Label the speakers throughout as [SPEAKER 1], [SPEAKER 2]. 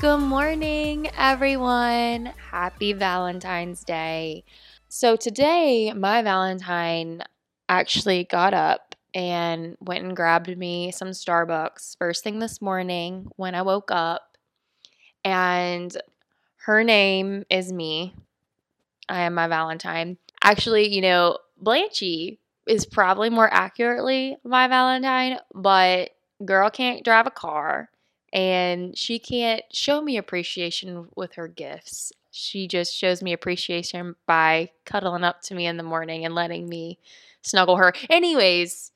[SPEAKER 1] Good morning, everyone. Happy Valentine's Day. So, today, my Valentine actually got up and went and grabbed me some Starbucks first thing this morning when I woke up. And her name is me. I am my Valentine. Actually, you know, Blanchy is probably more accurately my Valentine, but girl can't drive a car and she can't show me appreciation with her gifts. She just shows me appreciation by cuddling up to me in the morning and letting me snuggle her. Anyways,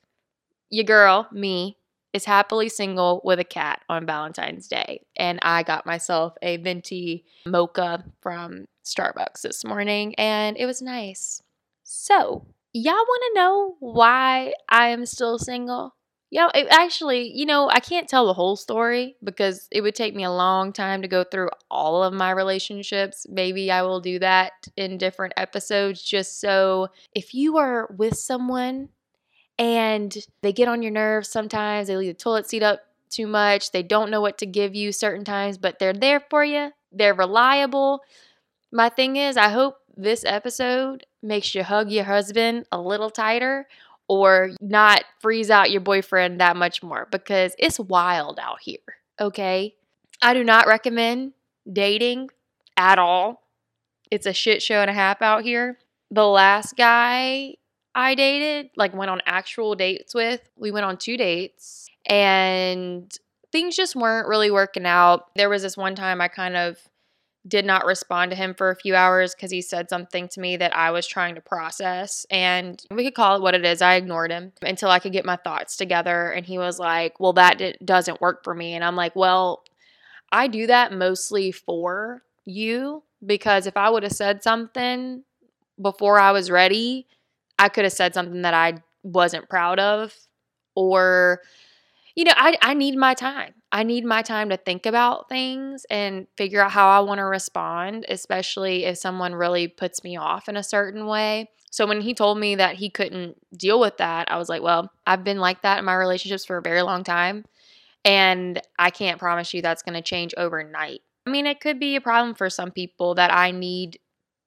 [SPEAKER 1] your girl, me, is happily single with a cat on Valentine's Day. And I got myself a venti mocha from Starbucks this morning, and it was nice. So, y'all want to know why I am still single? Yeah, it actually, you know, I can't tell the whole story because it would take me a long time to go through all of my relationships. Maybe I will do that in different episodes just so if you are with someone and they get on your nerves sometimes, they leave the toilet seat up too much, they don't know what to give you certain times, but they're there for you, they're reliable. My thing is, I hope this episode makes you hug your husband a little tighter or not freeze out your boyfriend that much more because it's wild out here. Okay. I do not recommend dating at all. It's a shit show and a half out here. The last guy I dated, like went on actual dates with, we went on two dates and things just weren't really working out. There was this one time I kind of did not respond to him for a few hours because he said something to me that I was trying to process. And we could call it what it is. I ignored him until I could get my thoughts together. And he was like, Well, that d- doesn't work for me. And I'm like, Well, I do that mostly for you because if I would have said something before I was ready, I could have said something that I wasn't proud of or you know, I, I need my time. I need my time to think about things and figure out how I want to respond, especially if someone really puts me off in a certain way. So when he told me that he couldn't deal with that, I was like, well, I've been like that in my relationships for a very long time. And I can't promise you that's going to change overnight. I mean, it could be a problem for some people that I need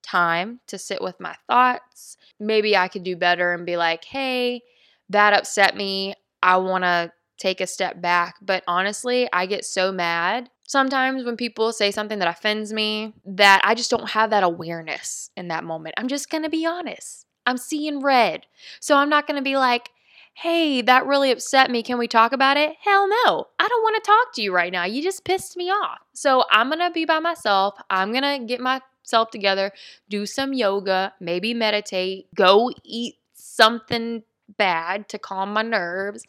[SPEAKER 1] time to sit with my thoughts. Maybe I could do better and be like, hey, that upset me. I want to take a step back. But honestly, I get so mad sometimes when people say something that offends me that I just don't have that awareness in that moment. I'm just going to be honest. I'm seeing red. So I'm not going to be like, hey, that really upset me. Can we talk about it? Hell no. I don't want to talk to you right now. You just pissed me off. So I'm going to be by myself. I'm going to get myself together, do some yoga, maybe meditate, go eat something bad to calm my nerves,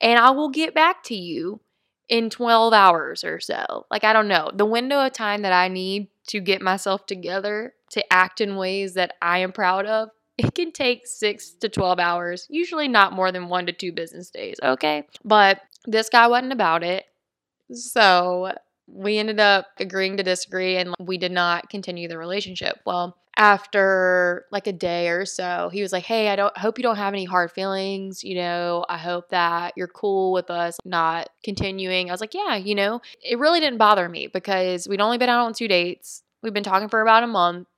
[SPEAKER 1] and I will get back to you in 12 hours or so. Like, I don't know. The window of time that I need to get myself together to act in ways that I am proud of, it can take six to 12 hours, usually not more than one to two business days, okay? But this guy wasn't about it. So we ended up agreeing to disagree and we did not continue the relationship. Well, after like a day or so, he was like, Hey, I don't hope you don't have any hard feelings. You know, I hope that you're cool with us not continuing. I was like, Yeah, you know, it really didn't bother me because we'd only been out on two dates. We've been talking for about a month.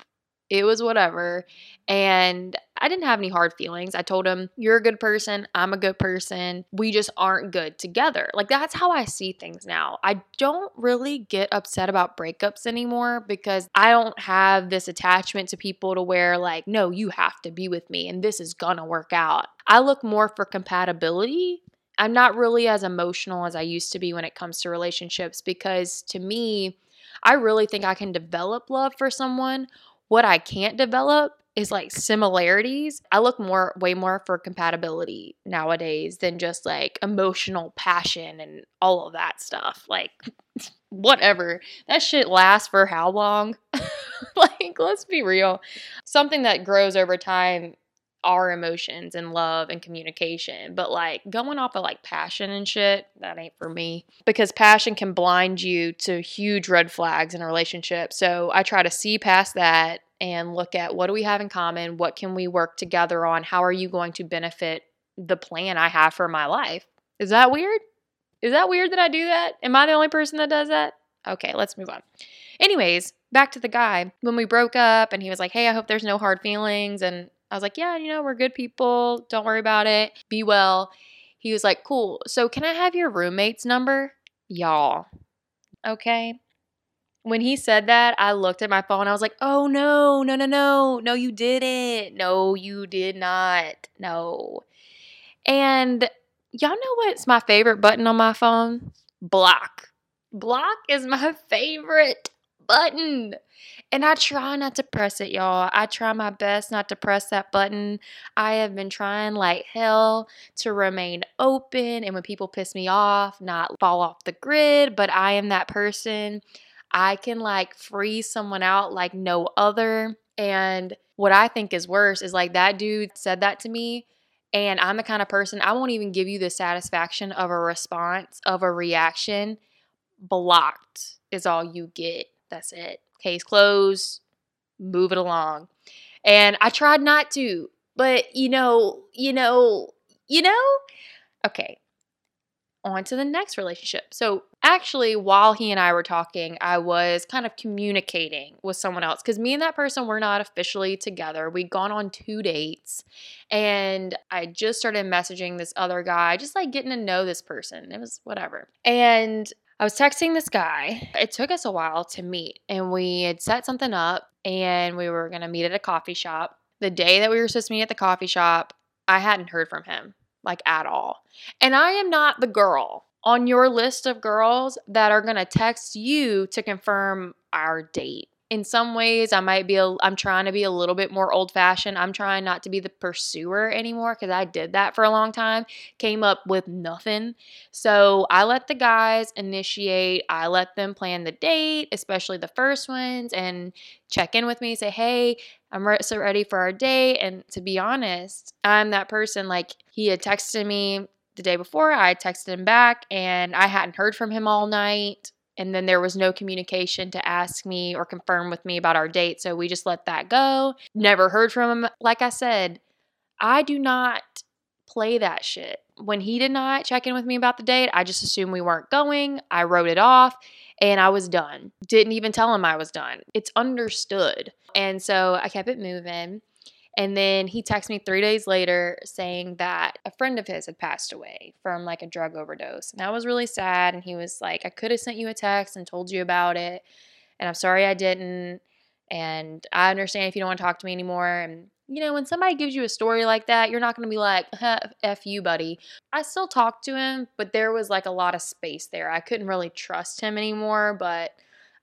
[SPEAKER 1] It was whatever. And I didn't have any hard feelings. I told him, You're a good person. I'm a good person. We just aren't good together. Like, that's how I see things now. I don't really get upset about breakups anymore because I don't have this attachment to people to where, like, no, you have to be with me and this is gonna work out. I look more for compatibility. I'm not really as emotional as I used to be when it comes to relationships because to me, I really think I can develop love for someone. What I can't develop is like similarities. I look more way more for compatibility nowadays than just like emotional passion and all of that stuff. Like whatever. That shit lasts for how long? like let's be real. Something that grows over time are emotions and love and communication. But like going off of like passion and shit, that ain't for me. Because passion can blind you to huge red flags in a relationship. So I try to see past that and look at what do we have in common? What can we work together on? How are you going to benefit the plan I have for my life? Is that weird? Is that weird that I do that? Am I the only person that does that? Okay, let's move on. Anyways, back to the guy. When we broke up and he was like, Hey, I hope there's no hard feelings. And I was like, Yeah, you know, we're good people. Don't worry about it. Be well. He was like, Cool. So can I have your roommate's number? Y'all. Okay. When he said that, I looked at my phone. I was like, oh no, no, no, no. No, you didn't. No, you did not. No. And y'all know what's my favorite button on my phone? Block. Block is my favorite button. And I try not to press it, y'all. I try my best not to press that button. I have been trying like hell to remain open and when people piss me off, not fall off the grid, but I am that person. I can like freeze someone out like no other. And what I think is worse is like that dude said that to me. And I'm the kind of person, I won't even give you the satisfaction of a response, of a reaction. Blocked is all you get. That's it. Case closed. Move it along. And I tried not to, but you know, you know, you know? Okay. On to the next relationship. So, actually, while he and I were talking, I was kind of communicating with someone else because me and that person were not officially together. We'd gone on two dates and I just started messaging this other guy, just like getting to know this person. It was whatever. And I was texting this guy. It took us a while to meet, and we had set something up and we were going to meet at a coffee shop. The day that we were supposed to meet at the coffee shop, I hadn't heard from him like at all. And I am not the girl on your list of girls that are going to text you to confirm our date in some ways i might be a, i'm trying to be a little bit more old fashioned i'm trying not to be the pursuer anymore because i did that for a long time came up with nothing. So i let the guys initiate i let them plan the date especially the first ones and check in with me say hey i'm re- so ready for our date and to be honest i'm that person like he had texted me the day before i texted him back and i hadn't heard from him all night and then there was no communication to ask me or confirm with me about our date. So we just let that go. Never heard from him. Like I said, I do not play that shit. When he did not check in with me about the date, I just assumed we weren't going. I wrote it off and I was done. Didn't even tell him I was done. It's understood. And so I kept it moving. And then he texted me three days later saying that a friend of his had passed away from like a drug overdose. And that was really sad. And he was like, I could have sent you a text and told you about it. And I'm sorry I didn't. And I understand if you don't want to talk to me anymore. And, you know, when somebody gives you a story like that, you're not going to be like, F you, buddy. I still talked to him, but there was like a lot of space there. I couldn't really trust him anymore. But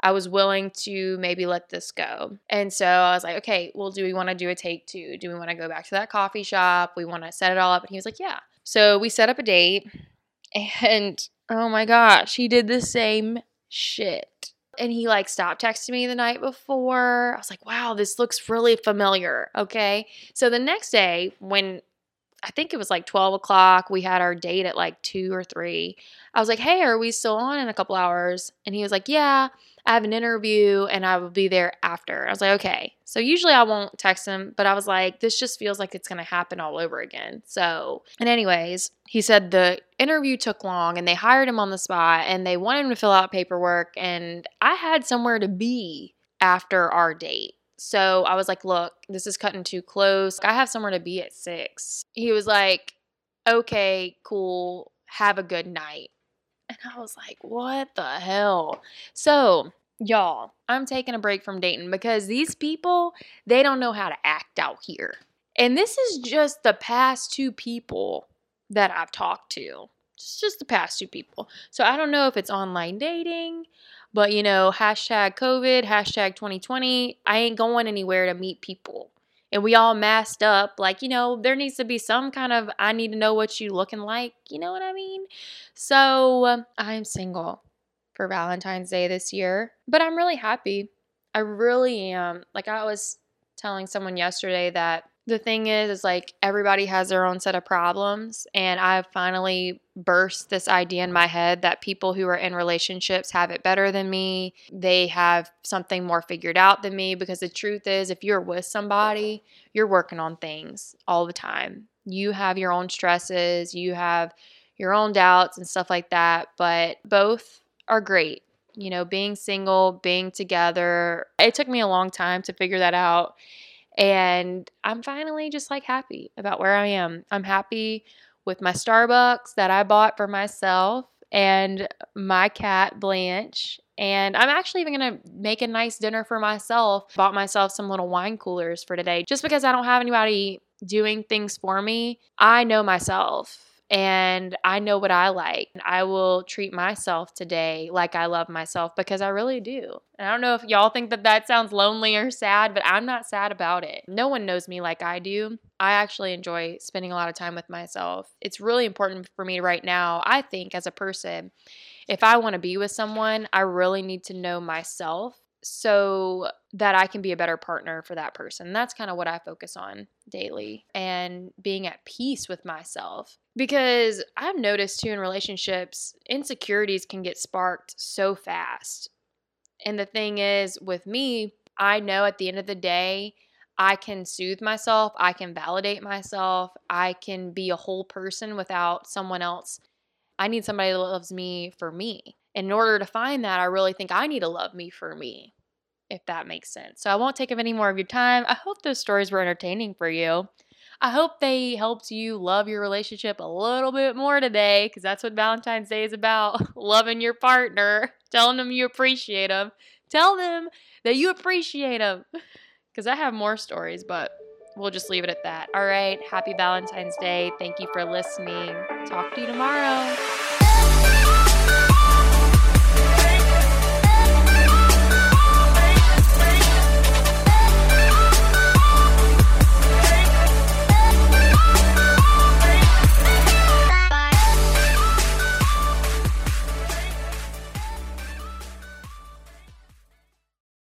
[SPEAKER 1] I was willing to maybe let this go. And so I was like, okay, well, do we want to do a take two? Do we want to go back to that coffee shop? We want to set it all up. And he was like, yeah. So we set up a date. And oh my gosh, he did the same shit. And he like stopped texting me the night before. I was like, wow, this looks really familiar. Okay. So the next day, when I think it was like 12 o'clock. We had our date at like two or three. I was like, hey, are we still on in a couple hours? And he was like, yeah. I have an interview and I will be there after. I was like, okay. So usually I won't text him, but I was like, this just feels like it's going to happen all over again. So, and anyways, he said the interview took long and they hired him on the spot and they wanted him to fill out paperwork. And I had somewhere to be after our date. So I was like, look, this is cutting too close. I have somewhere to be at six. He was like, okay, cool. Have a good night. And I was like, what the hell? So Y'all, I'm taking a break from dating because these people, they don't know how to act out here. And this is just the past two people that I've talked to. It's just the past two people. So I don't know if it's online dating, but you know, hashtag COVID, hashtag 2020, I ain't going anywhere to meet people. And we all masked up. Like, you know, there needs to be some kind of, I need to know what you looking like. You know what I mean? So um, I'm single for Valentine's Day this year, but I'm really happy. I really am. Like I was telling someone yesterday that the thing is is like everybody has their own set of problems and I've finally burst this idea in my head that people who are in relationships have it better than me. They have something more figured out than me because the truth is if you're with somebody, you're working on things all the time. You have your own stresses, you have your own doubts and stuff like that, but both are great. you know, being single, being together. It took me a long time to figure that out. And I'm finally just like happy about where I am. I'm happy with my Starbucks that I bought for myself and my cat Blanche. And I'm actually even gonna make a nice dinner for myself. Bought myself some little wine coolers for today just because I don't have anybody doing things for me. I know myself and I know what I like. I will treat myself today like I love myself because I really do. And I don't know if y'all think that that sounds lonely or sad, but I'm not sad about it. No one knows me like I do. I actually enjoy spending a lot of time with myself. It's really important for me right now, I think, as a person. If I want to be with someone, I really need to know myself so that I can be a better partner for that person. That's kind of what I focus on daily and being at peace with myself. Because I've noticed too in relationships, insecurities can get sparked so fast. And the thing is, with me, I know at the end of the day, I can soothe myself, I can validate myself, I can be a whole person without someone else. I need somebody that loves me for me in order to find that, I really think I need to love me for me, if that makes sense. So I won't take up any more of your time. I hope those stories were entertaining for you. I hope they helped you love your relationship a little bit more today because that's what Valentine's Day is about loving your partner, telling them you appreciate them. Tell them that you appreciate them because I have more stories, but we'll just leave it at that. All right. Happy Valentine's Day. Thank you for listening. Talk to you tomorrow.